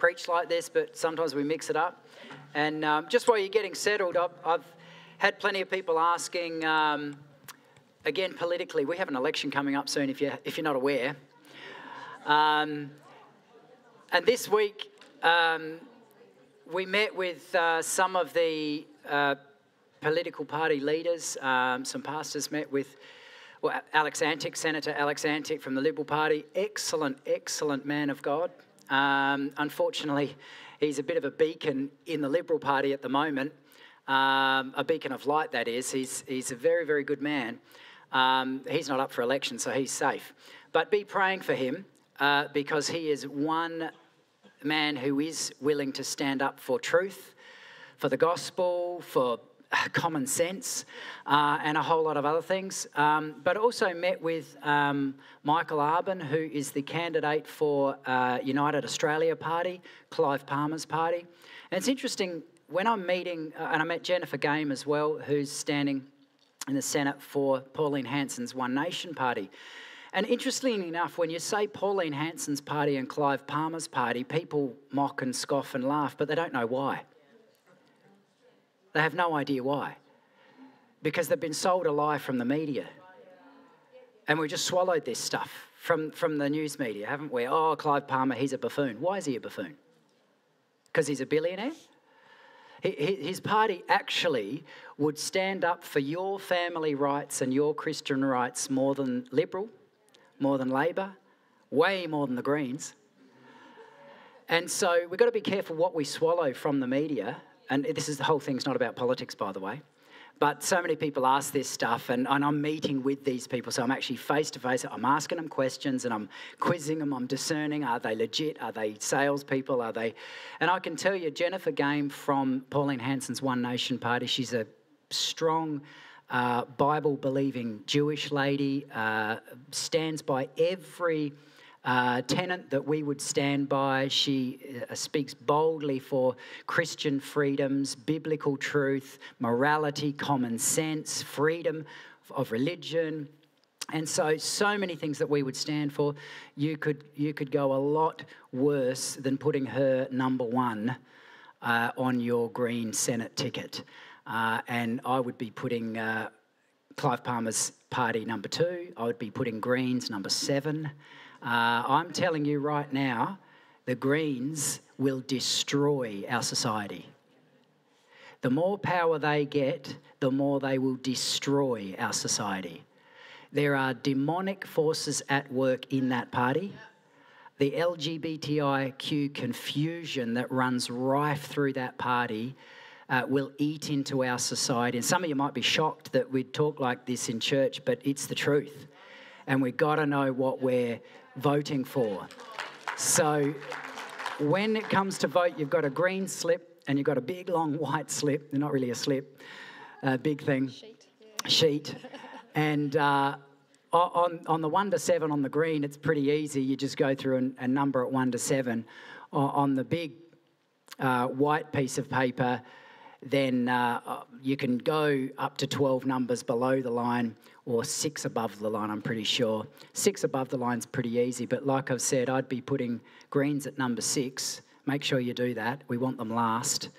preach like this, but sometimes we mix it up. And um, just while you're getting settled, I've, I've, had plenty of people asking, um, again, politically, we have an election coming up soon if you're, if you're not aware. Um, and this week, um, we met with uh, some of the uh, political party leaders, um, some pastors met with well, Alex Antic, Senator Alex Antic from the Liberal Party, excellent, excellent man of God. Um, unfortunately, he's a bit of a beacon in the Liberal Party at the moment, um, a beacon of light, that is. He's, he's a very, very good man. Um, he's not up for election, so he's safe. But be praying for him uh, because he is one man who is willing to stand up for truth, for the gospel, for common sense, uh, and a whole lot of other things. Um, but also met with um, Michael Arbon, who is the candidate for uh, United Australia Party, Clive Palmer's party. And it's interesting when I'm meeting, uh, and I met Jennifer Game as well, who's standing in the Senate for Pauline Hanson's One Nation Party. And interestingly enough, when you say Pauline Hanson's party and Clive Palmer's party, people mock and scoff and laugh, but they don't know why. They have no idea why. Because they've been sold a lie from the media. And we just swallowed this stuff from, from the news media, haven't we? Oh, Clive Palmer, he's a buffoon. Why is he a buffoon? Because he's a billionaire? His party actually would stand up for your family rights and your Christian rights more than Liberal, more than Labor, way more than the Greens. And so we've got to be careful what we swallow from the media and this is the whole thing's not about politics, by the way. But so many people ask this stuff, and, and I'm meeting with these people. So I'm actually face to face. I'm asking them questions and I'm quizzing them. I'm discerning are they legit? Are they salespeople? Are they. And I can tell you, Jennifer Game from Pauline Hanson's One Nation Party, she's a strong, uh, Bible believing Jewish lady, uh, stands by every uh, tenant that we would stand by. She uh, speaks boldly for Christian freedoms, biblical truth, morality, common sense, freedom of religion. And so, so many things that we would stand for. You could, you could go a lot worse than putting her number one uh, on your Green Senate ticket. Uh, and I would be putting uh, Clive Palmer's party number two. I would be putting Greens number seven. Uh, I'm telling you right now, the Greens will destroy our society. The more power they get, the more they will destroy our society. There are demonic forces at work in that party. The LGBTIQ confusion that runs rife through that party uh, will eat into our society. And some of you might be shocked that we talk like this in church, but it's the truth. And we've got to know what we're voting for. So when it comes to vote, you've got a green slip and you've got a big long white slip. They're not really a slip, a big thing. Sheet. Yeah. Sheet. and uh, on, on the one to seven on the green, it's pretty easy. You just go through a number at one to seven. On the big uh, white piece of paper, then uh, uh, you can go up to 12 numbers below the line or six above the line, I'm pretty sure. Six above the line's pretty easy, but like I've said, I'd be putting greens at number six. Make sure you do that. We want them last.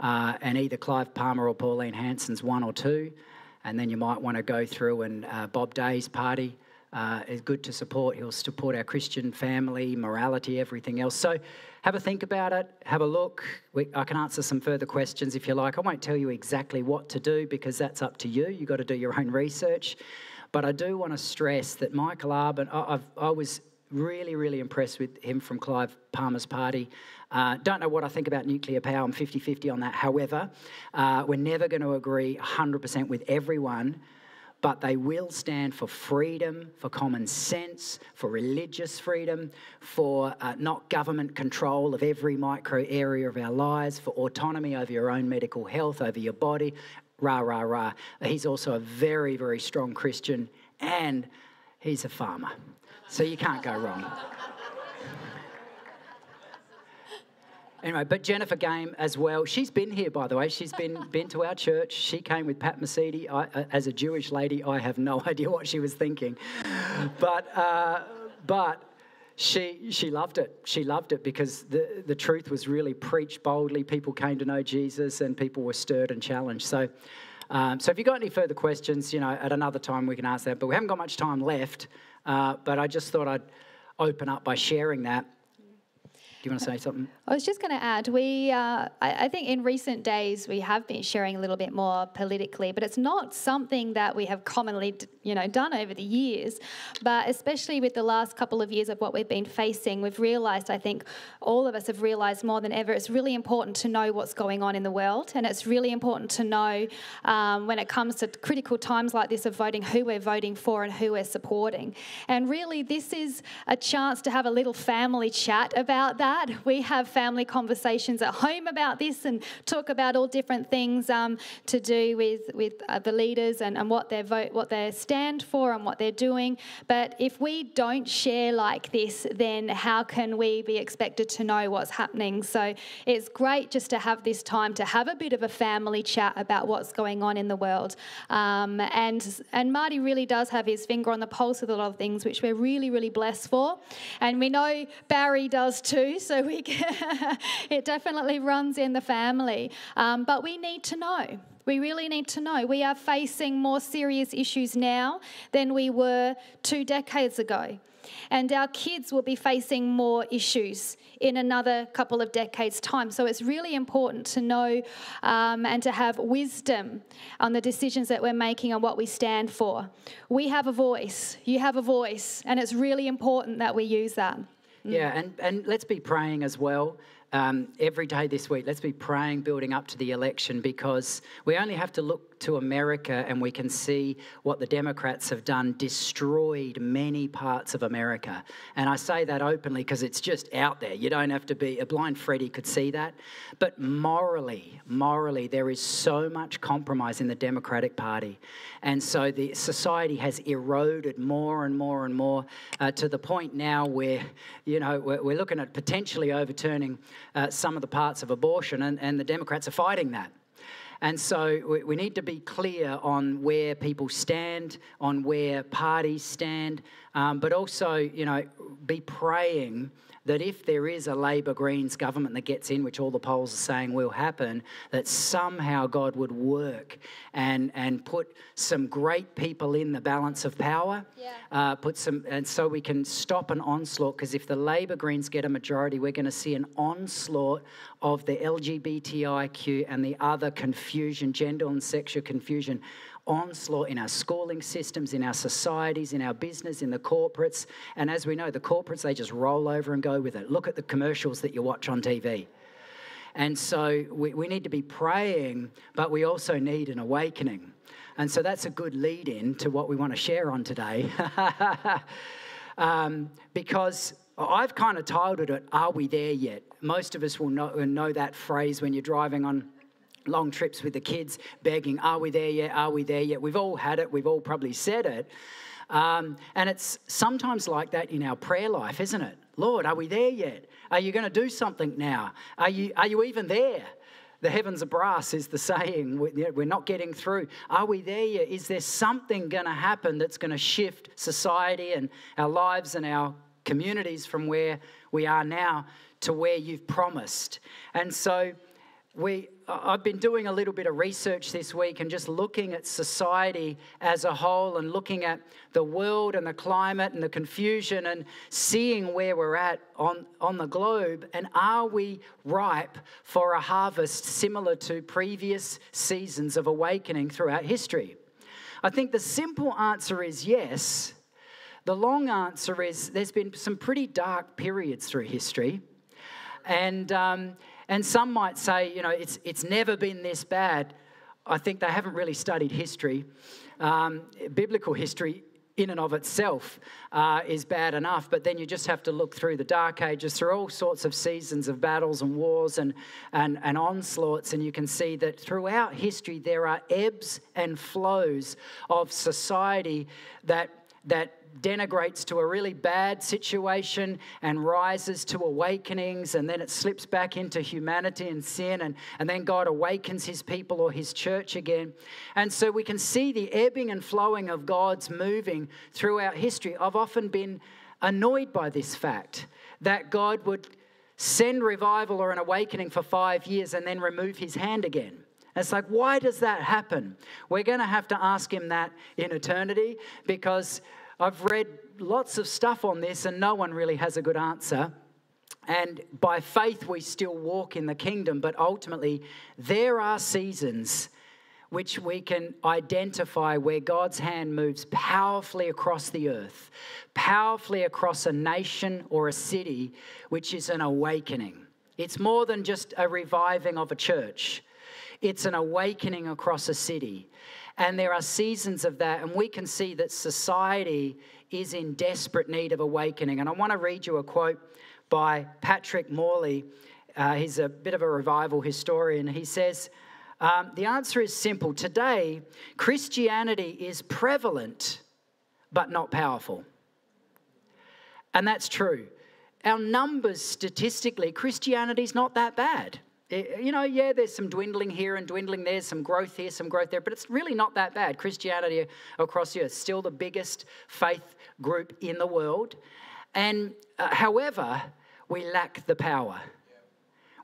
Uh, and either Clive Palmer or Pauline Hanson's one or two. And then you might want to go through and uh, Bob Day's party uh, is good to support. He'll support our Christian family, morality, everything else. So have a think about it, have a look. We, I can answer some further questions if you like. I won't tell you exactly what to do because that's up to you. You've got to do your own research. But I do want to stress that Michael Arbon, I, I was really, really impressed with him from Clive Palmer's party. Uh, don't know what I think about nuclear power. I'm 50 50 on that. However, uh, we're never going to agree 100% with everyone but they will stand for freedom, for common sense, for religious freedom, for uh, not government control of every micro area of our lives, for autonomy over your own medical health, over your body. Rah, rah, rah. He's also a very, very strong Christian and he's a farmer. So you can't go wrong. Anyway, but Jennifer Game as well. She's been here, by the way. She's been been to our church. She came with Pat. I, uh, as a Jewish lady, I have no idea what she was thinking, but uh, but she she loved it. She loved it because the the truth was really preached boldly. People came to know Jesus, and people were stirred and challenged. So. Um, so if you've got any further questions, you know, at another time we can ask that. But we haven't got much time left. Uh, but I just thought I'd open up by sharing that you want to say something? I was just going to add, we, uh, I, I, think in recent days we have been sharing a little bit more politically, but it's not something that we have commonly, you know, done over the years. But especially with the last couple of years of what we've been facing, we've realised, I think, all of us have realised more than ever, it's really important to know what's going on in the world, and it's really important to know um, when it comes to critical times like this of voting who we're voting for and who we're supporting. And really, this is a chance to have a little family chat about that that. We have family conversations at home about this and talk about all different things um, to do with with uh, the leaders and, and what they vote, what they stand for, and what they're doing. But if we don't share like this, then how can we be expected to know what's happening? So it's great just to have this time to have a bit of a family chat about what's going on in the world. Um, and and Marty really does have his finger on the pulse with a lot of things, which we're really really blessed for. And we know Barry does too so we it definitely runs in the family. Um, but we need to know. We really need to know. We are facing more serious issues now than we were two decades ago. And our kids will be facing more issues in another couple of decades' time. So it's really important to know um, and to have wisdom on the decisions that we're making and what we stand for. We have a voice, you have a voice, and it's really important that we use that. Yeah, and, and let's be praying as well um, every day this week. Let's be praying, building up to the election, because we only have to look to America and we can see what the Democrats have done, destroyed many parts of America. And I say that openly because it's just out there. You don't have to be, a blind Freddy could see that. But morally, morally, there is so much compromise in the Democratic Party. And so the society has eroded more and more and more uh, to the point now where, you know, we're, we're looking at potentially overturning uh, some of the parts of abortion, and, and the Democrats are fighting that. And so we, we need to be clear on where people stand, on where parties stand, um, but also, you know, be praying that if there is a Labor Greens government that gets in, which all the polls are saying will happen, that somehow God would work and, and put some great people in the balance of power. Yeah. Uh, put some, and so we can stop an onslaught. Because if the Labor Greens get a majority, we're going to see an onslaught of the LGBTIQ and the other confusion, gender and sexual confusion onslaught in our schooling systems, in our societies, in our business, in the corporates. And as we know, the corporates, they just roll over and go with it. Look at the commercials that you watch on TV. And so we, we need to be praying, but we also need an awakening. And so that's a good lead in to what we want to share on today. um, because I've kind of titled it, Are We There Yet? Most of us will know, know that phrase when you're driving on long trips with the kids, begging, Are we there yet? Are we there yet? We've all had it, we've all probably said it. Um, and it's sometimes like that in our prayer life, isn't it? Lord, are we there yet? Are you going to do something now? Are you, are you even there? The heavens are brass is the saying. We're not getting through. Are we there yet? Is there something going to happen that's going to shift society and our lives and our communities from where we are now to where you've promised? And so we, I've been doing a little bit of research this week and just looking at society as a whole and looking at the world and the climate and the confusion and seeing where we're at on, on the globe. And are we ripe for a harvest similar to previous seasons of awakening throughout history? I think the simple answer is yes. The long answer is there's been some pretty dark periods through history. And, um, and some might say, you know, it's, it's never been this bad. I think they haven't really studied history. Um, biblical history in and of itself uh, is bad enough, but then you just have to look through the dark ages, through all sorts of seasons of battles and wars and, and, and onslaughts, and you can see that throughout history there are ebbs and flows of society that, that denigrates to a really bad situation and rises to awakenings, and then it slips back into humanity and sin, and, and then God awakens his people or his church again. And so we can see the ebbing and flowing of God's moving throughout history. I've often been annoyed by this fact that God would send revival or an awakening for five years and then remove his hand again. It's like, why does that happen? We're going to have to ask him that in eternity because I've read lots of stuff on this, and no one really has a good answer. And by faith, we still walk in the kingdom, but ultimately, there are seasons which we can identify where God's hand moves powerfully across the earth, powerfully across a nation or a city, which is an awakening. It's more than just a reviving of a church, it's an awakening across a city. And there are seasons of that, and we can see that society is in desperate need of awakening. And I want to read you a quote by Patrick Morley. Uh, he's a bit of a revival historian. He says, um, The answer is simple. Today, Christianity is prevalent, but not powerful. And that's true. Our numbers statistically, Christianity's not that bad. It, you know, yeah, there's some dwindling here and dwindling there, some growth here, some growth there, but it's really not that bad. Christianity across the earth, still the biggest faith group in the world. And uh, however, we lack the power.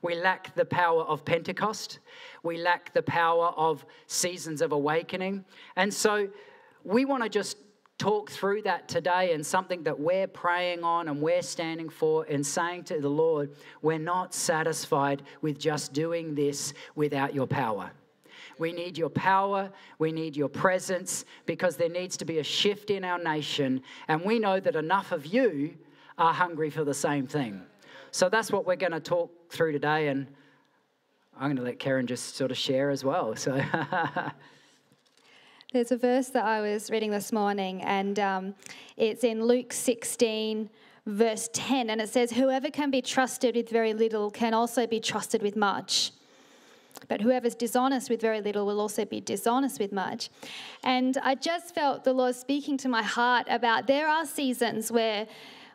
We lack the power of Pentecost. We lack the power of seasons of awakening. And so we want to just talk through that today and something that we're praying on and we're standing for and saying to the Lord, we're not satisfied with just doing this without your power. We need your power. We need your presence because there needs to be a shift in our nation. And we know that enough of you are hungry for the same thing. So that's what we're going to talk through today. And I'm going to let Karen just sort of share as well. So. There's a verse that I was reading this morning, and um, it's in Luke 16, verse 10, and it says, Whoever can be trusted with very little can also be trusted with much. But whoever's dishonest with very little will also be dishonest with much. And I just felt the Lord speaking to my heart about there are seasons where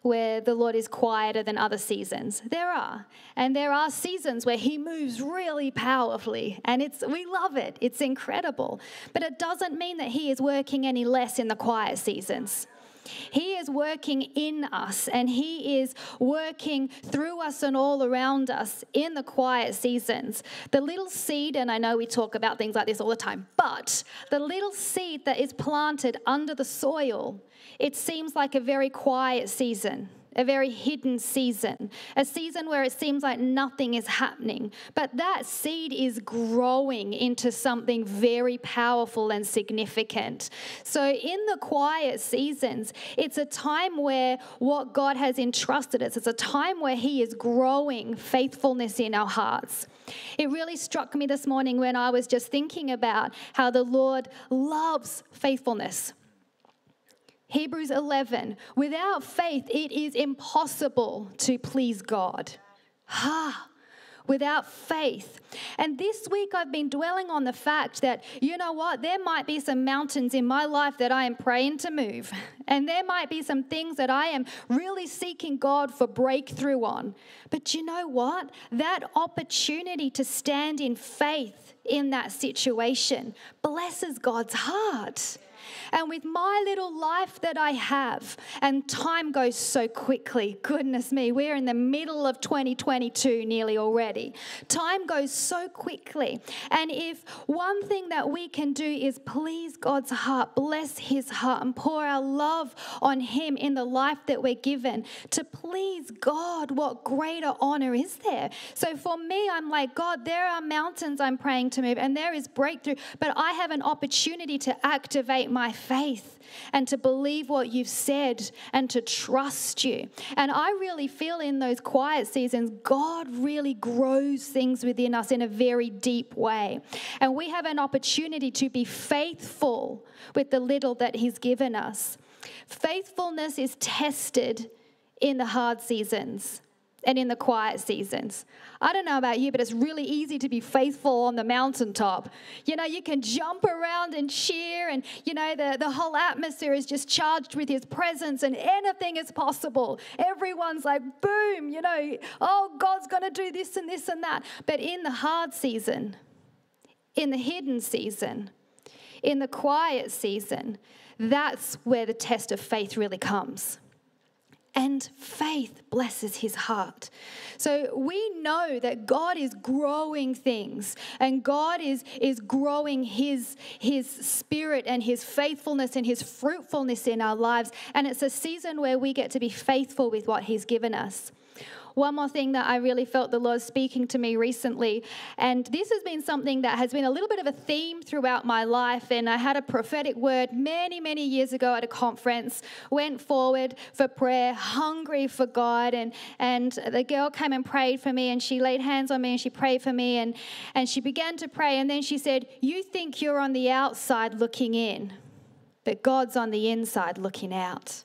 where the Lord is quieter than other seasons. There are. And there are seasons where he moves really powerfully and it's we love it. It's incredible. But it doesn't mean that he is working any less in the quiet seasons. He is working in us and He is working through us and all around us in the quiet seasons. The little seed, and I know we talk about things like this all the time, but the little seed that is planted under the soil it seems like a very quiet season, a very hidden season, a season where it seems like nothing is happening. But that seed is growing into something very powerful and significant. So, in the quiet seasons, it's a time where what God has entrusted us, it's a time where He is growing faithfulness in our hearts. It really struck me this morning when I was just thinking about how the Lord loves faithfulness. Hebrews 11, without faith, it is impossible to please God. Ha! Without faith. And this week I've been dwelling on the fact that, you know what, there might be some mountains in my life that I am praying to move. And there might be some things that I am really seeking God for breakthrough on. But you know what? That opportunity to stand in faith in that situation blesses God's heart. And with my little life that I have, and time goes so quickly, goodness me, we're in the middle of 2022 nearly already. Time goes so quickly. And if one thing that we can do is please God's heart, bless his heart, and pour our love on him in the life that we're given to please God, what greater honor is there? So for me, I'm like, God, there are mountains I'm praying to move, and there is breakthrough, but I have an opportunity to activate my faith and to believe what you've said and to trust you. And I really feel in those quiet seasons, God really grows things within us in a very deep way. And we have an opportunity to be faithful with the little that He's given us. Faithfulness is tested in the hard seasons and in the quiet seasons. I don't know about you, but it's really easy to be faithful on the mountaintop. You know, you can jump around and cheer, and, you know, the, the whole atmosphere is just charged with His presence, and anything is possible. Everyone's like, boom, you know, oh, God's going to do this and this and that. But in the hard season, in the hidden season, in the quiet season, that's where the test of faith really comes and faith blesses his heart. So we know that God is growing things and God is, is growing his, his spirit and his faithfulness and his fruitfulness in our lives. And it's a season where we get to be faithful with what he's given us. One more thing that I really felt the Lord speaking to me recently, and this has been something that has been a little bit of a theme throughout my life. And I had a prophetic word many, many years ago at a conference, went forward for prayer, hungry for God. And, and the girl came and prayed for me, and she laid hands on me and she prayed for me, and, and she began to pray. And then she said, You think you're on the outside looking in, but God's on the inside looking out.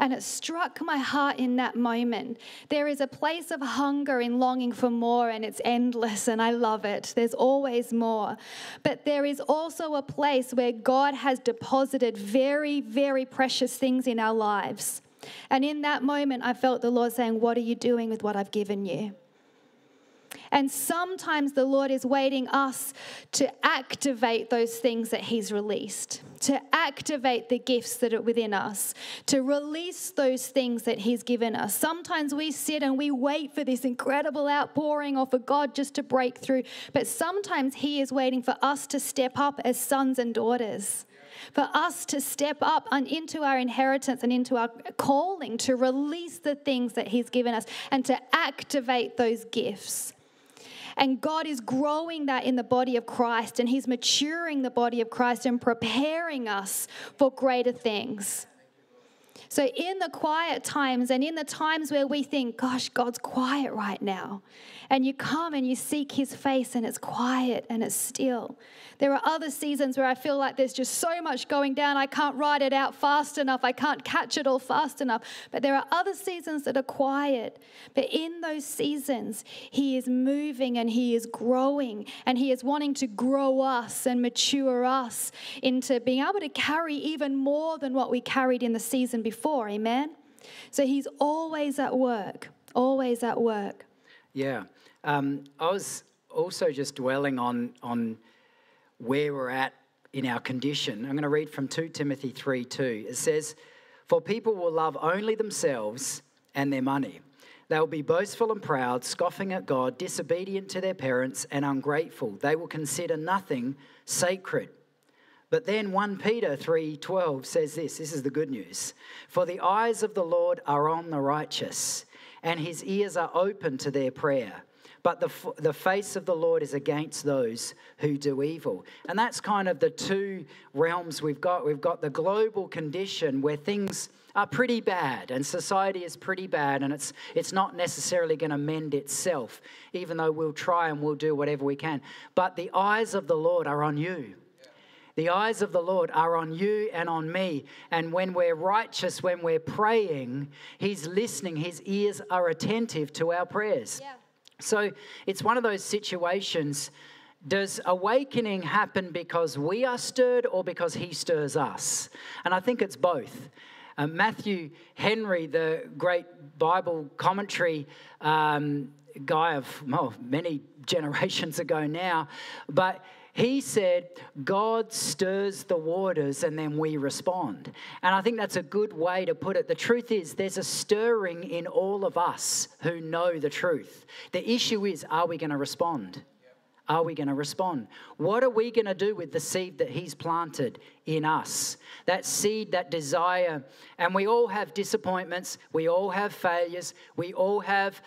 And it struck my heart in that moment. There is a place of hunger and longing for more, and it's endless, and I love it. There's always more. But there is also a place where God has deposited very, very precious things in our lives. And in that moment, I felt the Lord saying, What are you doing with what I've given you? And sometimes the Lord is waiting us to activate those things that He's released, to activate the gifts that are within us, to release those things that He's given us. Sometimes we sit and we wait for this incredible outpouring or for God just to break through, but sometimes He is waiting for us to step up as sons and daughters for us to step up and into our inheritance and into our calling to release the things that He's given us and to activate those gifts. And God is growing that in the body of Christ, and He's maturing the body of Christ and preparing us for greater things. So, in the quiet times and in the times where we think, gosh, God's quiet right now, and you come and you seek His face and it's quiet and it's still, there are other seasons where I feel like there's just so much going down, I can't ride it out fast enough, I can't catch it all fast enough. But there are other seasons that are quiet. But in those seasons, He is moving and He is growing and He is wanting to grow us and mature us into being able to carry even more than what we carried in the season before. Amen? So He's always at work, always at work. Yeah. Um, I was also just dwelling on on where we're at in our condition. I'm going to read from 2 Timothy 3 2. It says, For people will love only themselves and their money. They will be boastful and proud, scoffing at God, disobedient to their parents, and ungrateful. They will consider nothing sacred. But then 1 Peter 3:12 says this, this is the good news. For the eyes of the Lord are on the righteous, and his ears are open to their prayer but the, the face of the Lord is against those who do evil. And that's kind of the two realms we've got. We've got the global condition where things are pretty bad and society is pretty bad and it's, it's not necessarily going to mend itself, even though we'll try and we'll do whatever we can. But the eyes of the Lord are on you. The eyes of the Lord are on you and on me. And when we're righteous, when we're praying, He's listening. His ears are attentive to our prayers. Yeah. So it's one of those situations. Does awakening happen because we are stirred or because he stirs us? And I think it's both. Uh, Matthew Henry, the great Bible commentary um, guy of well, many generations ago now, but he said, God stirs the waters and then we respond. And I think that's a good way to put it. The truth is, there's a stirring in all of us who know the truth. The issue is, are we going to respond? are we going to respond? What are we going to do with the seed that He's planted in us? That seed, that desire. And we all have disappointments, we all have failures, we all have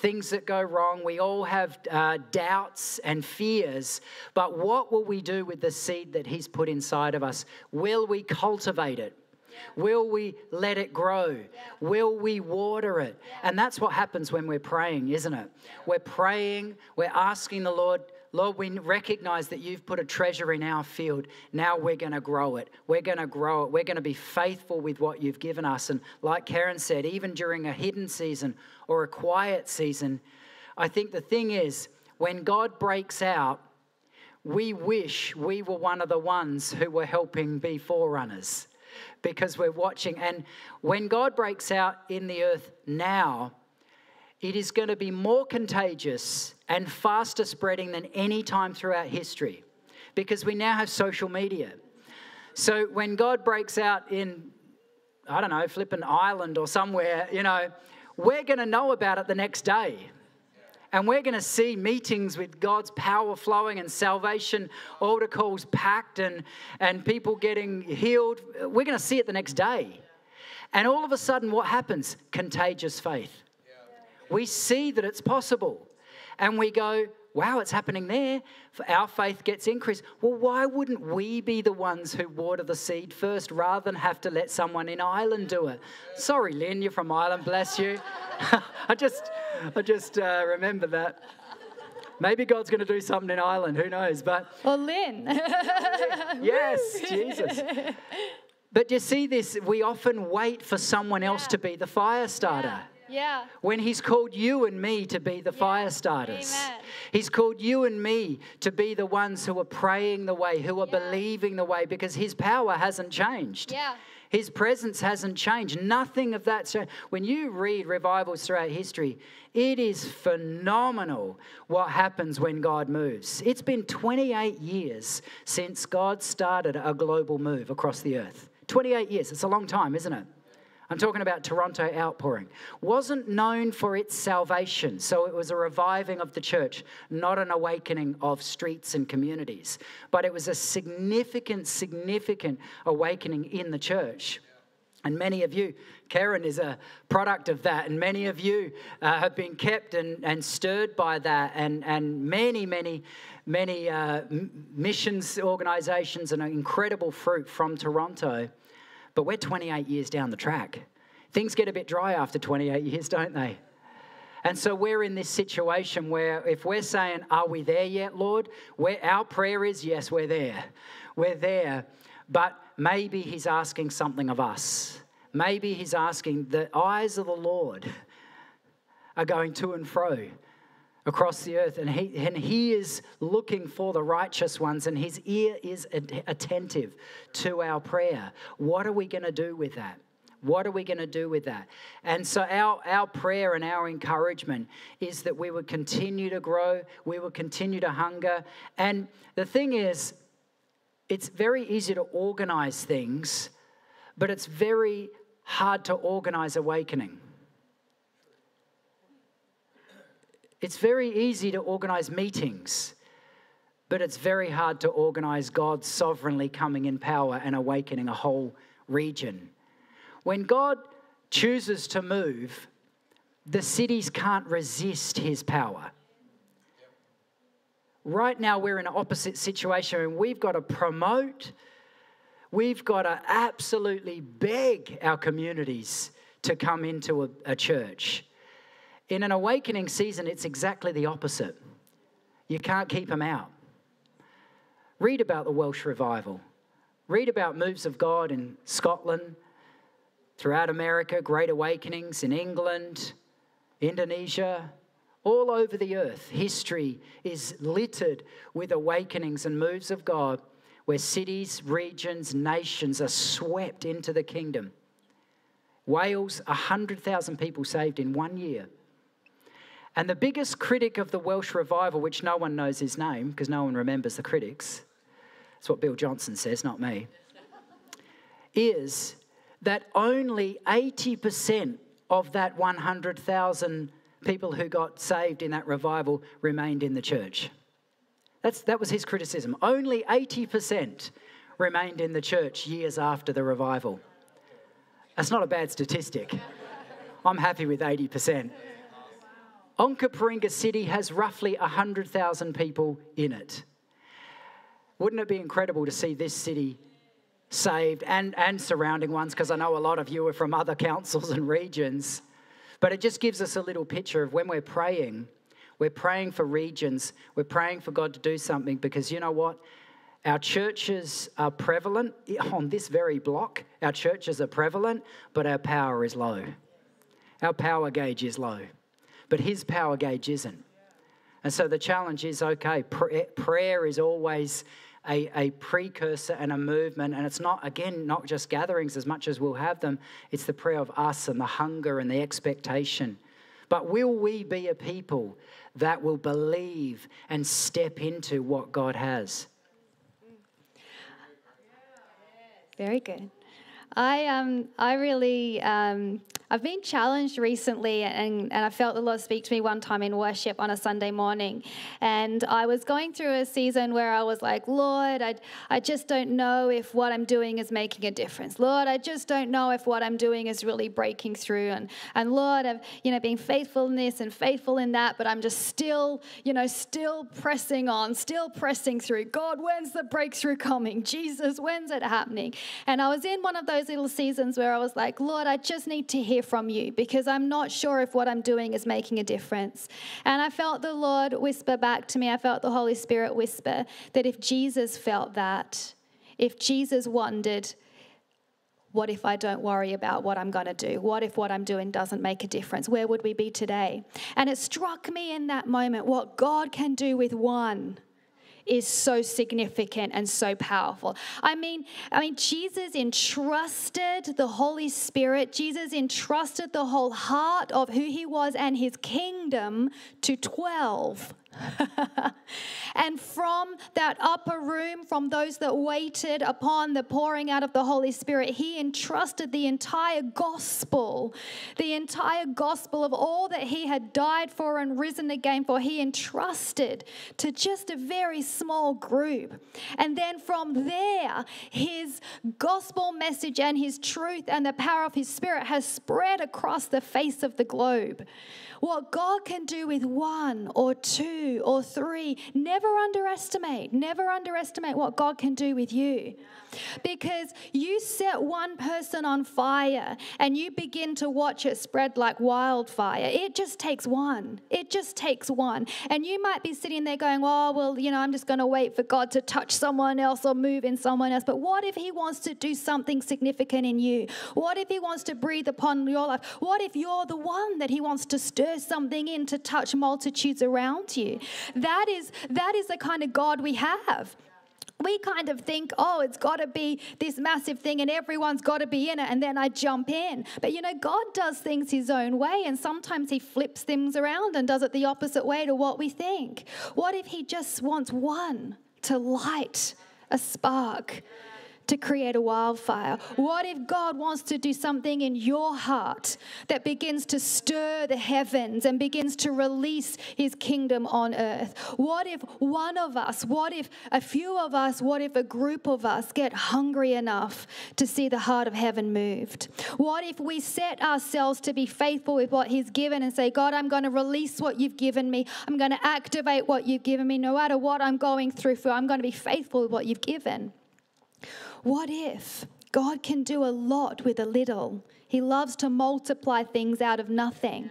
things that go wrong, we all have uh, doubts and fears. But what will we do with the seed that He's put inside of us? Will we cultivate it? Will we let it grow? Will we water it? And that's what happens when we're praying, isn't it? We're praying, we're asking the Lord, Lord, we recognize that you've put a treasure in our field. Now we're going to grow it. We're going to grow it. We're going to be faithful with what you've given us. And like Karen said, even during a hidden season or a quiet season, I think the thing is, when God breaks out, we wish we were one of the ones who were helping be forerunners because we're watching. And when God breaks out in the earth now, it is going to be more contagious and faster spreading than any time throughout history because we now have social media. So when God breaks out in, I don't know, flipping Ireland or somewhere, you know, we're going to know about it the next day. And we're going to see meetings with God's power flowing and salvation calls packed and, and people getting healed. We're going to see it the next day. And all of a sudden, what happens? Contagious faith. We see that it's possible. And we go, wow, it's happening there. Our faith gets increased. Well, why wouldn't we be the ones who water the seed first rather than have to let someone in Ireland do it? Sorry, Lynn, you're from Ireland, bless you. I just, I just uh, remember that. Maybe God's going to do something in Ireland, who knows? But well, Lynn. yes, Jesus. But you see this, we often wait for someone else to be the fire starter. Yeah. Yeah. When He's called you and me to be the yeah. fire starters. Amen. He's called you and me to be the ones who are praying the way, who are yeah. believing the way, because His power hasn't changed. Yeah. His presence hasn't changed. Nothing of that. So when you read revivals throughout history, it is phenomenal what happens when God moves. It's been 28 years since God started a global move across the earth. 28 years. It's a long time, isn't it? I'm talking about Toronto Outpouring, wasn't known for its salvation. So it was a reviving of the church, not an awakening of streets and communities. But it was a significant, significant awakening in the church. And many of you, Karen is a product of that, and many of you uh, have been kept and, and stirred by that, and, and many, many, many uh, missions organizations and incredible fruit from Toronto. But we're 28 years down the track. Things get a bit dry after 28 years, don't they? And so we're in this situation where if we're saying, Are we there yet, Lord? Where our prayer is, Yes, we're there. We're there. But maybe He's asking something of us. Maybe He's asking, The eyes of the Lord are going to and fro across the earth, and he, and he is looking for the righteous ones, and his ear is attentive to our prayer. What are we going to do with that? What are we going to do with that? And so, our, our prayer and our encouragement is that we would continue to grow, we would continue to hunger. And the thing is, it's very easy to organize things, but it's very hard to organize awakening. It's very easy to organize meetings, but it's very hard to organize God sovereignly coming in power and awakening a whole region. When God chooses to move, the cities can't resist his power. Right now, we're in an opposite situation and we've got to promote, we've got to absolutely beg our communities to come into a, a church. In an awakening season, it's exactly the opposite. You can't keep them out. Read about the Welsh revival. Read about moves of God in Scotland, throughout America, great awakenings in England, Indonesia, all over the earth. History is littered with awakenings and moves of God where cities, regions, nations are swept into the kingdom. Wales, 100,000 people saved in one year. And the biggest critic of the Welsh revival, which no one knows his name because no one remembers the critics, that's what Bill Johnson says, not me, is that only 80% of that 100,000 people who got saved in that revival remained in the church. That's, that was his criticism. Only 80% remained in the church years after the revival. That's not a bad statistic. I'm happy with 80%. Onkaparinga City has roughly 100,000 people in it. Wouldn't it be incredible to see this city saved and, and surrounding ones? Because I know a lot of you are from other councils and regions. But it just gives us a little picture of when we're praying, we're praying for regions, we're praying for God to do something because you know what? Our churches are prevalent on this very block. Our churches are prevalent, but our power is low. Our power gauge is low, but His power gauge isn't. And so the challenge is okay, prayer is always a, a precursor and a movement. And it's not, again, not just gatherings as much as we'll have them, it's the prayer of us and the hunger and the expectation. But will we be a people that will believe and step into what God has? Very good. I um I really um I've been challenged recently, and, and I felt the Lord speak to me one time in worship on a Sunday morning. And I was going through a season where I was like, Lord, I, I just don't know if what I'm doing is making a difference. Lord, I just don't know if what I'm doing is really breaking through. And, and Lord, I've, you know, been faithful in this and faithful in that, but I'm just still, you know, still pressing on, still pressing through. God, when's the breakthrough coming? Jesus, when's it happening? And I was in one of those little seasons where I was like, Lord, I just need to hear hear from you because I'm not sure if what I'm doing is making a difference. And I felt the Lord whisper back to me, I felt the Holy Spirit whisper that if Jesus felt that, if Jesus wondered, what if I don't worry about what I'm going to do? What if what I'm doing doesn't make a difference? Where would we be today? And it struck me in that moment what God can do with one is so significant and so powerful. I mean, I mean Jesus entrusted the Holy Spirit, Jesus entrusted the whole heart of who he was and his kingdom to 12 and from that upper room, from those that waited upon the pouring out of the Holy Spirit, he entrusted the entire gospel, the entire gospel of all that he had died for and risen again for, he entrusted to just a very small group. And then from there, his gospel message and his truth and the power of his spirit has spread across the face of the globe. What God can do with one or two or three, never underestimate, never underestimate what God can do with you. Because you set one person on fire and you begin to watch it spread like wildfire. It just takes one. It just takes one. And you might be sitting there going, oh, well, you know, I'm just going to wait for God to touch someone else or move in someone else. But what if He wants to do something significant in you? What if He wants to breathe upon your life? What if you're the one that He wants to stir something in to touch multitudes around you? That is, that is the kind of God we have we kind of think, oh, it's got to be this massive thing and everyone's got to be in it, and then I jump in. But you know, God does things His own way, and sometimes He flips things around and does it the opposite way to what we think. What if He just wants one to light a spark? To create a wildfire? What if God wants to do something in your heart that begins to stir the heavens and begins to release his kingdom on earth? What if one of us, what if a few of us, what if a group of us get hungry enough to see the heart of heaven moved? What if we set ourselves to be faithful with what he's given and say, God, I'm going to release what you've given me. I'm going to activate what you've given me no matter what I'm going through for. I'm going to be faithful with what you've given. What if God can do a lot with a little? He loves to multiply things out of nothing.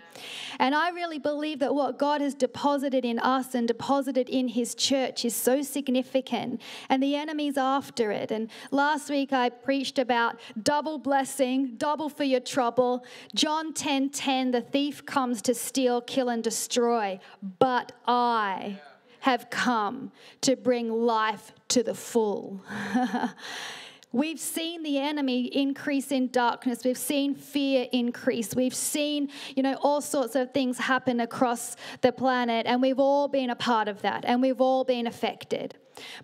And I really believe that what God has deposited in us and deposited in His church is so significant, and the enemy's after it. And last week I preached about double blessing, double for your trouble. John 10 10, the thief comes to steal, kill, and destroy, but I have come to bring life to the full. We've seen the enemy increase in darkness. We've seen fear increase. We've seen, you know, all sorts of things happen across the planet, and we've all been a part of that, and we've all been affected.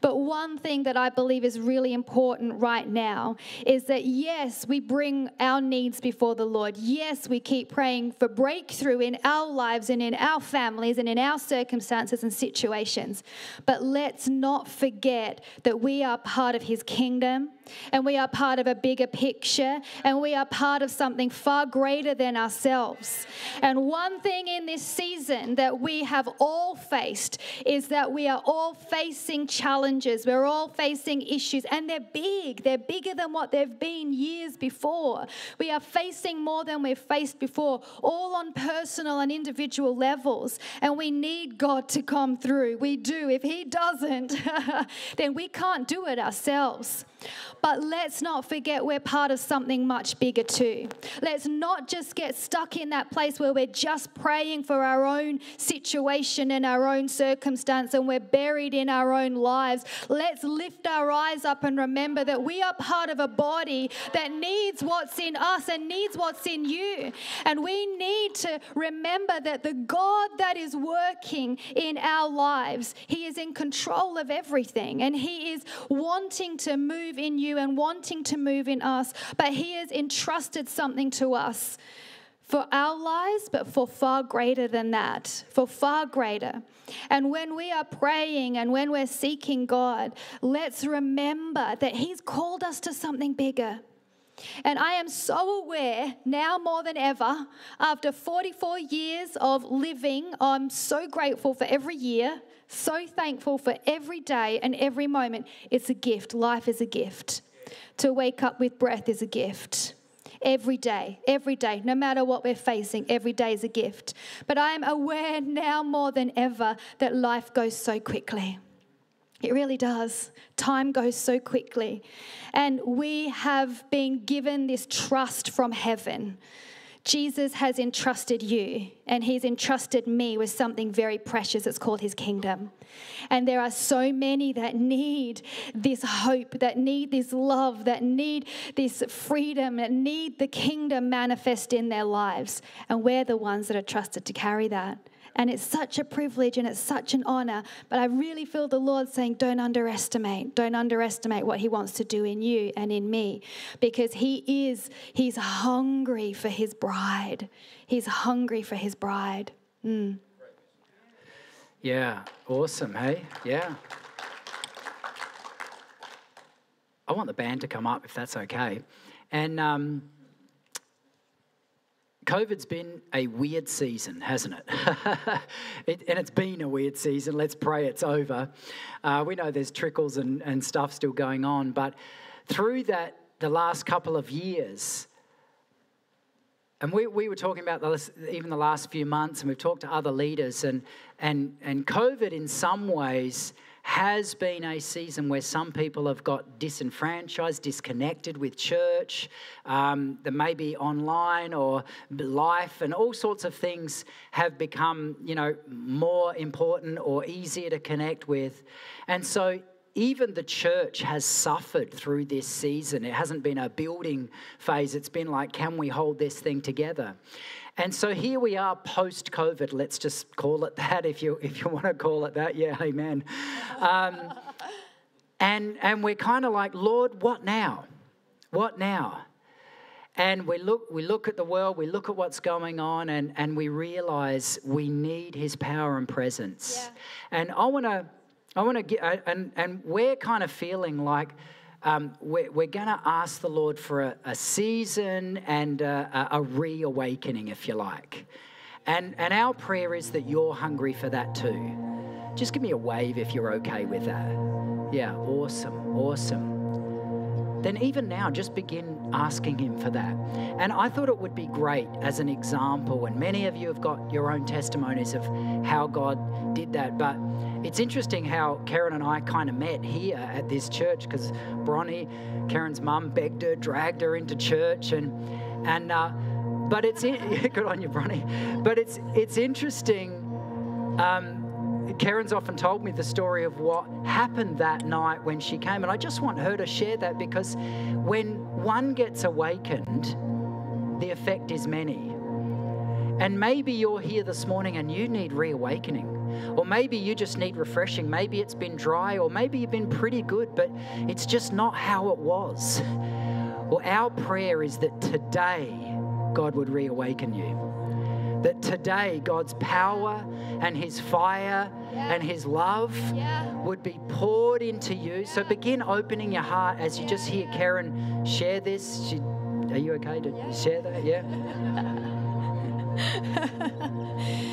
But one thing that I believe is really important right now is that yes, we bring our needs before the Lord. Yes, we keep praying for breakthrough in our lives and in our families and in our circumstances and situations. But let's not forget that we are part of His kingdom and we are part of a bigger picture and we are part of something far greater than ourselves. And one thing in this season that we have all faced is that we are all facing challenges, we're all facing issues, and they're big. They're bigger than what they've been years before. We are facing more than we've faced before, all on personal and individual levels. And we need God to come through. We do. If He doesn't, then we can't do it ourselves. But let's not forget we're part of something much bigger too. Let's not just get stuck in that place where we're just praying for our own situation and our own circumstance and we're buried in our own lives. Let's lift our eyes up and remember that we are part of a body that needs what's in us and needs what's in you. And we need to remember that the God that is working in our lives, He is in control of everything and He is wanting to move in you and wanting to move in us, but He has entrusted something to us for our lives, but for far greater than that, for far greater. And when we are praying and when we're seeking God, let's remember that He's called us to something bigger. And I am so aware now more than ever, after 44 years of living, I'm so grateful for every year, so thankful for every day and every moment. It's a gift. Life is a gift. To wake up with breath is a gift. Every day, every day, no matter what we're facing, every day is a gift. But I am aware now more than ever that life goes so quickly. It really does. Time goes so quickly. And we have been given this trust from heaven Jesus has entrusted you, and He's entrusted me with something very precious. It's called His kingdom. And there are so many that need this hope, that need this love, that need this freedom, that need the kingdom manifest in their lives. And we're the ones that are trusted to carry that. And it's such a privilege and it's such an honor. But I really feel the Lord saying, don't underestimate, don't underestimate what He wants to do in you and in me. Because He is, He's hungry for His bride. He's hungry for His bride. Mm. Yeah, awesome. Hey, yeah. I want the band to come up if that's okay. And um, COVID's been a weird season, hasn't it? it? And it's been a weird season. Let's pray it's over. Uh, we know there's trickles and, and stuff still going on, but through that, the last couple of years, and we, we were talking about this even the last few months, and we've talked to other leaders, and, and, and COVID in some ways has been a season where some people have got disenfranchised, disconnected with church, um, that maybe online or life and all sorts of things have become, you know, more important or easier to connect with. And so even the church has suffered through this season. It hasn't been a building phase, it's been like, can we hold this thing together? And so here we are post COVID, let's just call it that if you, if you want to call it that. Yeah, amen. Um, and, and we're kind of like, Lord, what now? What now? And we look, we look at the world, we look at what's going on, and, and we realize we need his power and presence. Yeah. And I want to, I want to get, and, and we're kind of feeling like, um, we're, we're going to ask the Lord for a, a season and a, a, reawakening, if you like. And, and our prayer is that you're hungry for that too. Just give me a wave if you're okay with that. Yeah, awesome, awesome then even now, just begin asking Him for that. And I thought it would be great as an example, and many of you have got your own testimonies of how God did that. But it's interesting how Karen and I kind of met here at this church because Bronnie, Karen's mum, begged her, dragged her into church, and and uh, but it's good on you, Bronnie. But it's it's interesting. Um, Karen's often told me the story of what happened that night when she came, and I just want her to share that because when one gets awakened, the effect is many. And maybe you're here this morning and you need reawakening. Or maybe you just need refreshing. Maybe it's been dry, or maybe you've been pretty good, but it's just not how it was. Well, our prayer is that today God would reawaken you that today God's power and His fire yeah. and His love yeah. would be poured into you. Yeah. So begin opening your heart as you just hear Karen share this. She, are you okay to share that? Yeah.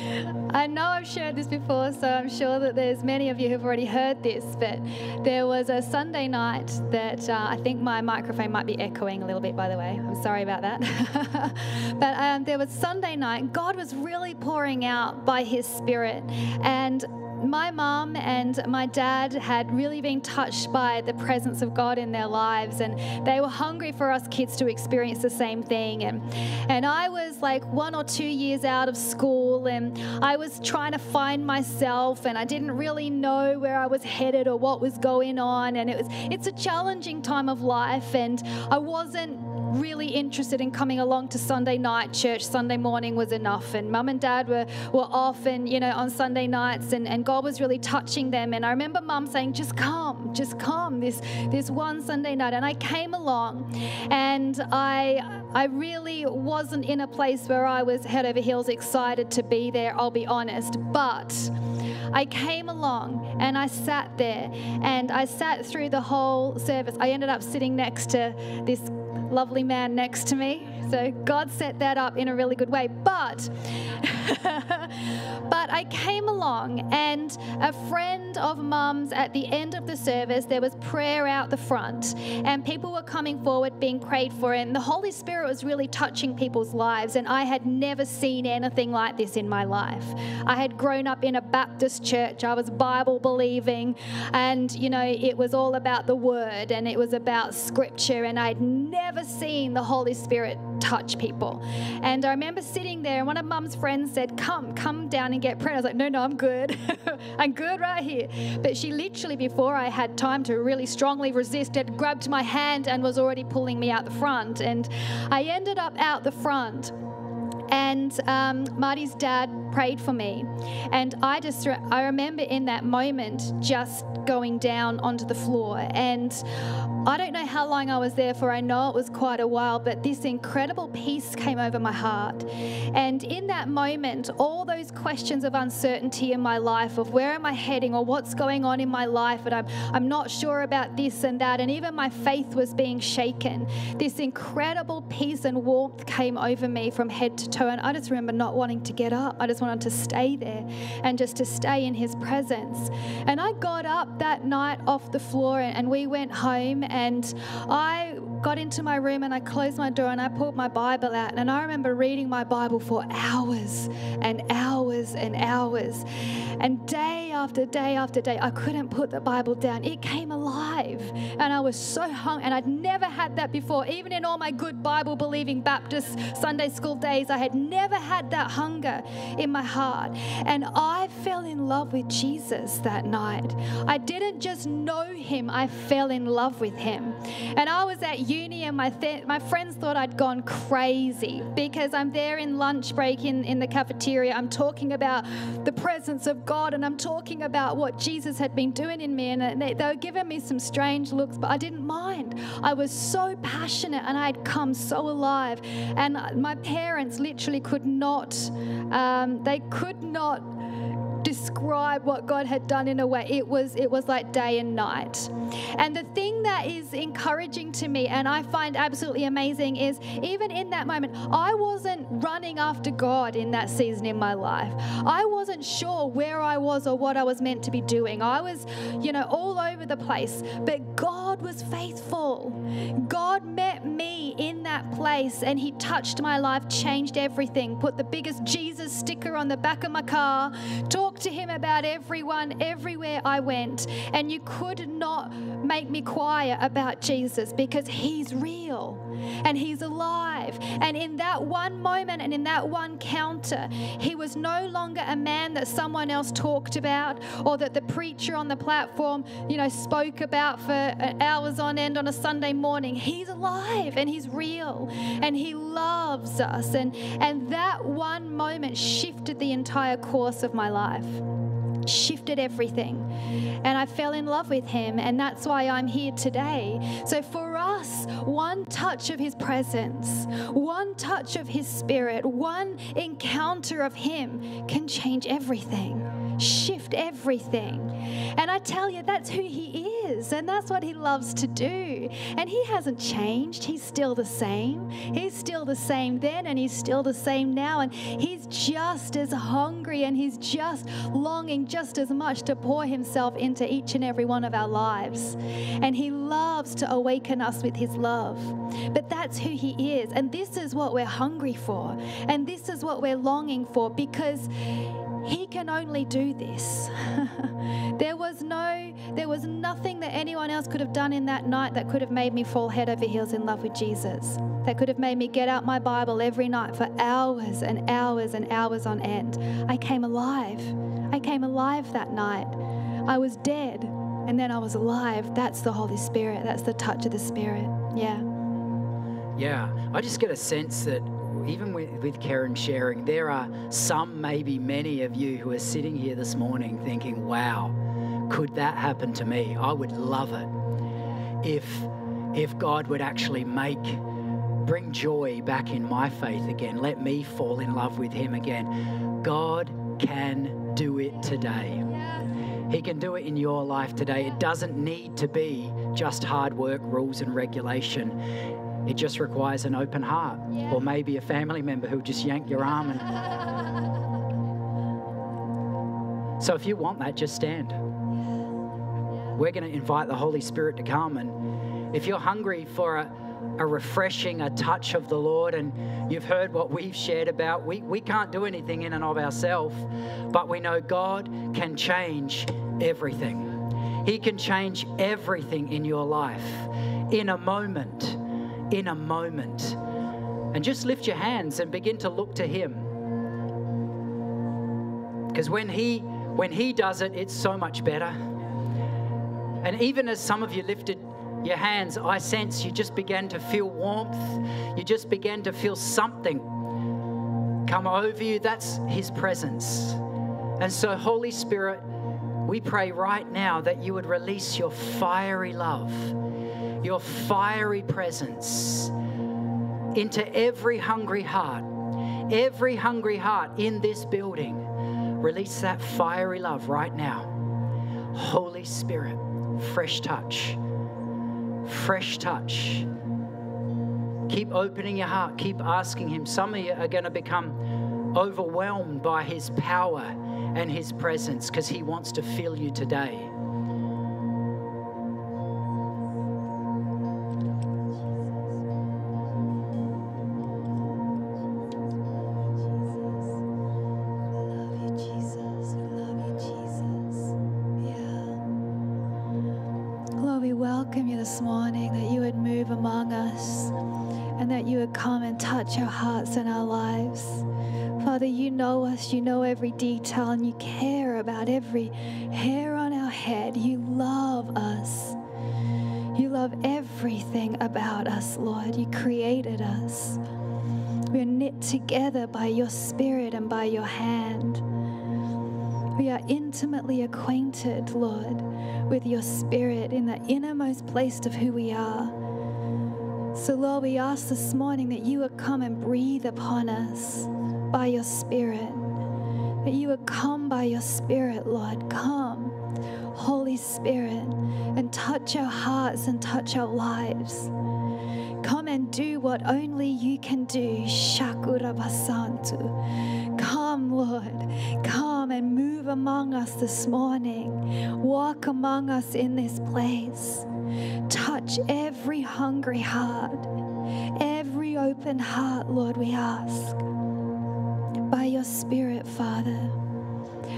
I know I've shared this before, so I'm sure that there's many of you who've already heard this, but there was a Sunday night that uh, I think my microphone might be echoing a little bit, by the way. I'm sorry about that. but um, there was Sunday night, God was really pouring out by His Spirit, and my mum and my dad had really been touched by the presence of God in their lives, and they were hungry for us kids to experience the same thing. And, and I was like one or two years out of school, and I was trying to find myself, and I didn't really know where I was headed or what was going on. And it was it's a challenging time of life, and I wasn't really interested in coming along to Sunday night church. Sunday morning was enough. And mum and dad were, were off and, you know, on Sunday nights and, and God was really touching them. And I remember mum saying, just come, just come this, this one Sunday night. And I came along and I, I really wasn't in a place where I was head over heels excited to be there, I'll be honest. But I came along and I sat there and I sat through the whole service. I ended up sitting next to this lovely man next to me. So God set that up in a really good way. But but I came along and a friend of mum's at the end of the service, there was prayer out the front and people were coming forward being prayed for and the Holy Spirit was really touching people's lives and I had never seen anything like this in my life. I had grown up in a Baptist church. I was Bible believing and you know it was all about the word and it was about scripture and I'd never seen the Holy Spirit touch people. And I remember sitting there, and one of mum's friends said, Come, come down and get prayer. I was like, No, no, I'm good. I'm good right here. But she literally, before I had time to really strongly resist, had grabbed my hand and was already pulling me out the front. And I ended up out the front. And um, Marty's dad prayed for me. And I just, I remember in that moment just going down onto the floor. And I don't know how long I was there for, I know it was quite a while, but this incredible peace came over my heart. And in that moment, all those questions of uncertainty in my life of where am I heading or what's going on in my life, and I'm, I'm not sure about this and that, and even my faith was being shaken, this incredible peace and warmth came over me from head to toe. And I just remember not wanting to get up. I just wanted to stay there and just to stay in his presence. And I got up that night off the floor and we went home and I got into my room and I closed my door and I pulled my Bible out. And I remember reading my Bible for hours and hours and hours. And day after day after day, I couldn't put the Bible down. It came alive. And I was so hungry. And I'd never had that before. Even in all my good Bible believing Baptist Sunday school days, I had never had that hunger in my heart. And I fell in love with Jesus that night. I didn't just know him, I fell in love with him. And I was at uni, and my, th- my friends thought I'd gone crazy because I'm there in lunch break in, in the cafeteria. I'm talking about the presence of God and I'm talking about what Jesus had been doing in me. And they, they were giving me some strange looks, but I didn't mind. I was so passionate and I had come so alive. And my parents literally could not, um, they could not describe what God had done in a way. It was it was like day and night. And the thing that is encouraging to me and I find absolutely amazing is even in that moment, I wasn't running after God in that season in my life. I wasn't sure where I was or what I was meant to be doing. I was, you know, all over the place. But God was faithful. God met me in that place and He touched my life, changed everything, put the biggest Jesus sticker on the back of my car, talked to him about everyone, everywhere I went. And you could not make me quiet about Jesus because he's real and he's alive. And in that one moment and in that one counter, he was no longer a man that someone else talked about or that the preacher on the platform, you know, spoke about for hours on end on a Sunday morning. He's alive and he's real and he loves us. And, and that one moment shifted the entire course of my life. Shifted everything. And I fell in love with him, and that's why I'm here today. So for us, one touch of his presence, one touch of his spirit, one encounter of him can change everything, everything. And I tell you, that's who he is, and that's what he loves to do. And he hasn't changed, he's still the same. He's still the same then, and he's still the same now. And he's just as hungry and he's just longing just as much to pour himself into each and every one of our lives. And he loves to awaken us with his love. But that's who he is. And this is what we're hungry for. And this is what we're longing for because he can only do this. there was no, there was nothing that anyone else could have done in that night that could have made me fall head over heels in love with Jesus. That could have made me get out my Bible every night for hours and hours and hours on end. I came alive. I came alive that night. I was dead and then I was alive. That's the Holy Spirit. That's the touch of the Spirit. Yeah. Yeah. I just get a sense that even with, with Karen sharing, there are some, maybe many of you who are sitting here this morning thinking, wow, could that happen to me? I would love it if, if God would actually make, bring joy back in my faith again. Let me fall in love with Him again. God can do it today. He can do it in your life today. It doesn't need to be just hard work, rules, and regulation. It just requires an open heart, yeah. or maybe a family member who'll just yank your arm. And... so, if you want that, just stand. We're going to invite the Holy Spirit to come. And if you're hungry for a, a refreshing, a touch of the Lord, and you've heard what we've shared about, we, we can't do anything in and of ourselves, but we know God can change everything. He can change everything in your life in a moment in a moment. And just lift your hands and begin to look to Him. Because when He when He does it, it's so much better. And even as some of you lifted your hands, I sense you just began to feel warmth. You just began to feel something come over you. That's His presence. And so, Holy Spirit, we pray right now that you would release your fiery love your fiery presence into every hungry heart, every hungry heart in this building. Release that fiery love right now. Holy Spirit, fresh touch, fresh touch. Keep opening your heart, keep asking Him. Some of you are going to become overwhelmed by His power and His presence because He wants to fill you today. You know every detail and you care about every hair on our head. You love us. You love everything about us, Lord. You created us. We're knit together by your spirit and by your hand. We are intimately acquainted, Lord, with your spirit in the innermost place of who we are. So, Lord, we ask this morning that you would come and breathe upon us by your spirit. That you would come by your Spirit, Lord. Come, Holy Spirit, and touch our hearts and touch our lives. Come and do what only you can do. Shakura Basantu. Come, Lord. Come and move among us this morning. Walk among us in this place. Touch every hungry heart, every open heart, Lord, we ask by your Spirit, Father.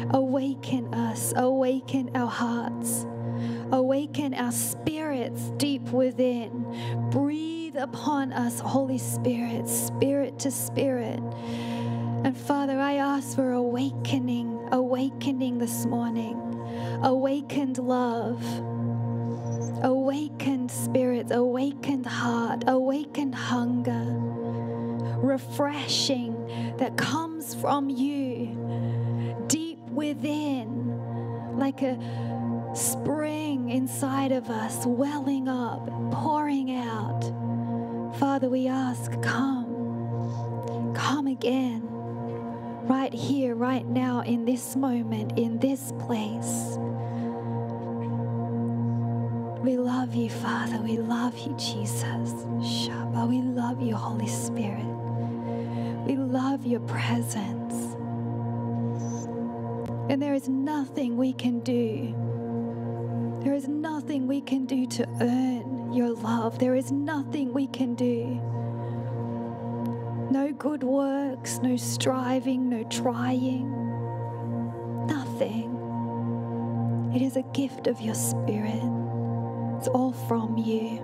Awaken us, awaken our hearts, awaken our spirits deep within. Breathe upon us, Holy Spirit, spirit to spirit. And Father, I ask for awakening, awakening this morning, awakened love, awakened spirits, awakened heart, awakened hunger, refreshing that comes from you deep within. like a spring inside of us, welling up, pouring out. Father, we ask, come, come again, right here, right now, in this moment, in this place. We love you, Father. We love you, Jesus. Shabbat. We love you, Holy Spirit. We love your presence. And there is nothing we can do. There is nothing we can do to earn your love. There is nothing we can do. No good works, no striving, no trying. Nothing. It is a gift of your Spirit. It's all from you.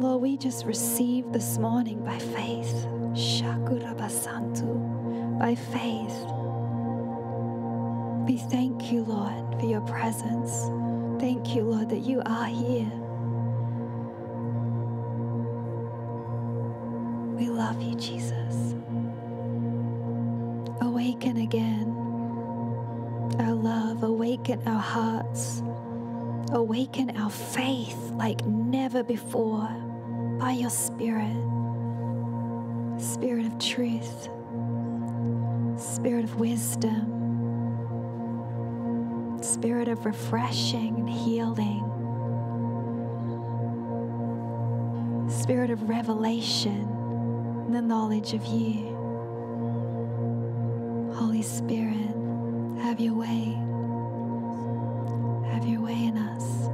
Lord, we just receive this morning by faith. Shakurabasantu. By faith. We thank you, Lord, for your presence. Thank you, Lord, that you are here. We love you, Jesus. Awaken again our love, awaken our hearts awaken our faith like never before by your Spirit. Spirit of truth, Spirit of wisdom, Spirit of refreshing and healing, Spirit of revelation, the knowledge of you. Holy Spirit, have your way. Have your way in us.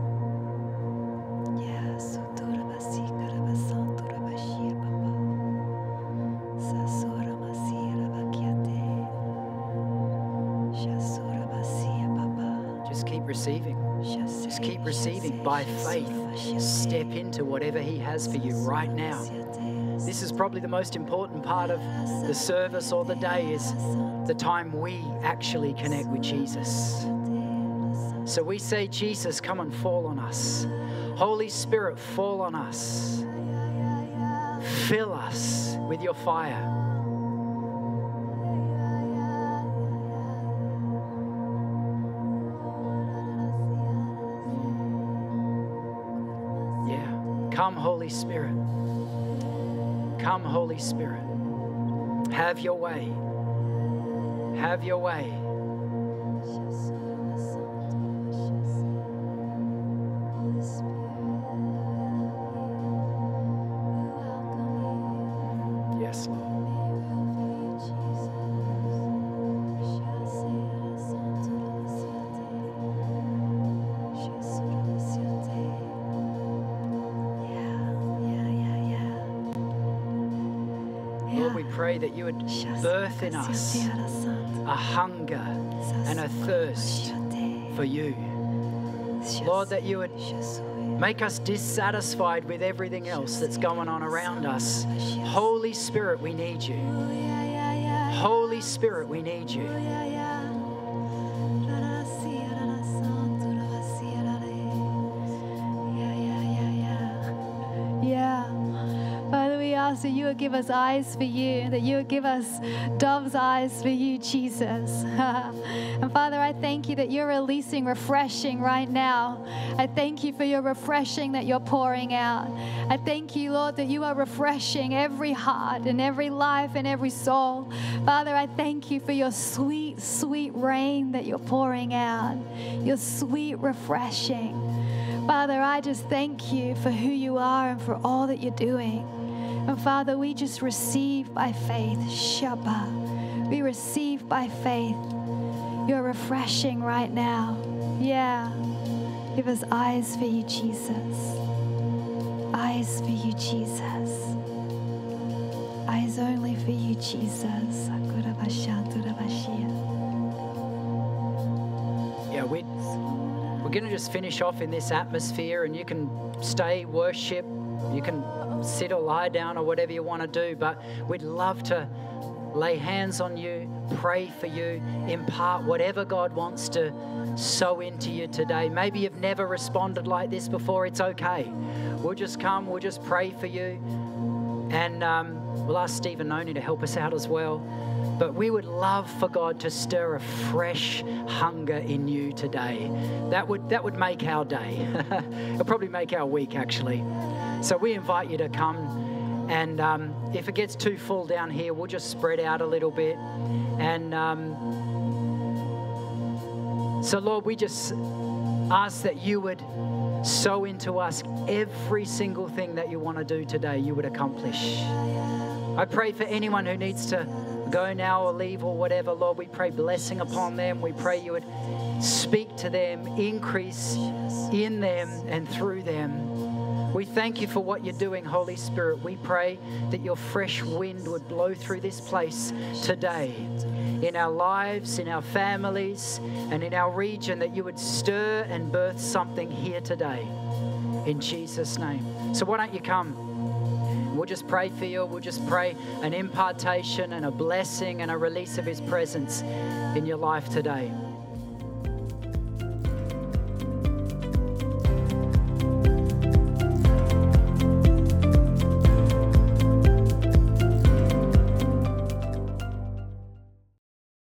By faith. Step into whatever He has for you right now. This is probably the most important part of the service or the day is the time we actually connect with Jesus. So we say, Jesus, come and fall on us. Holy Spirit, fall on us. Fill us with your fire. Holy Spirit. Come, Holy Spirit. Have your way. Have your way. Lord, we pray that you would birth in us a hunger and a thirst for you. Lord, that you would make us dissatisfied with everything else that's going on around us. Holy Spirit, we need you. Holy Spirit, we need you. Would give us eyes for you, that you would give us dove's eyes for you, Jesus. and Father, I thank you that you're releasing refreshing right now. I thank you for your refreshing that you're pouring out. I thank you, Lord, that you are refreshing every heart and every life and every soul. Father, I thank you for your sweet, sweet rain that you're pouring out, your sweet refreshing. Father, I just thank you for who you are and for all that you're doing. And Father, we just receive by faith, Shabbat. We receive by faith You're refreshing right now. Yeah. Give us eyes for you, Jesus. Eyes for you, Jesus. Eyes only for you, Jesus. Yeah, we, we're going to just finish off in this atmosphere, and you can stay, worship, you can sit or lie down or whatever you want to do, but we'd love to lay hands on you, pray for you, impart whatever God wants to sow into you today. Maybe you've never responded like this before, it's okay. We'll just come, we'll just pray for you. And um, We'll ask Stephen Noni to help us out as well. But we would love for God to stir a fresh hunger in you today. That would, that would make our day. It'll probably make our week, actually. So we invite you to come. And um, if it gets too full down here, we'll just spread out a little bit. And um, so, Lord, we just ask that you would sow into us every single thing that you want to do today, you would accomplish. I pray for anyone who needs to go now or leave or whatever, Lord, we pray blessing upon them. We pray you would speak to them, increase in them and through them. We thank you for what you're doing, Holy Spirit. We pray that your fresh wind would blow through this place today in our lives, in our families, and in our region, that you would stir and birth something here today. In Jesus' name. So, why don't you come? We'll just pray for you. We'll just pray an impartation and a blessing and a release of His presence in your life today.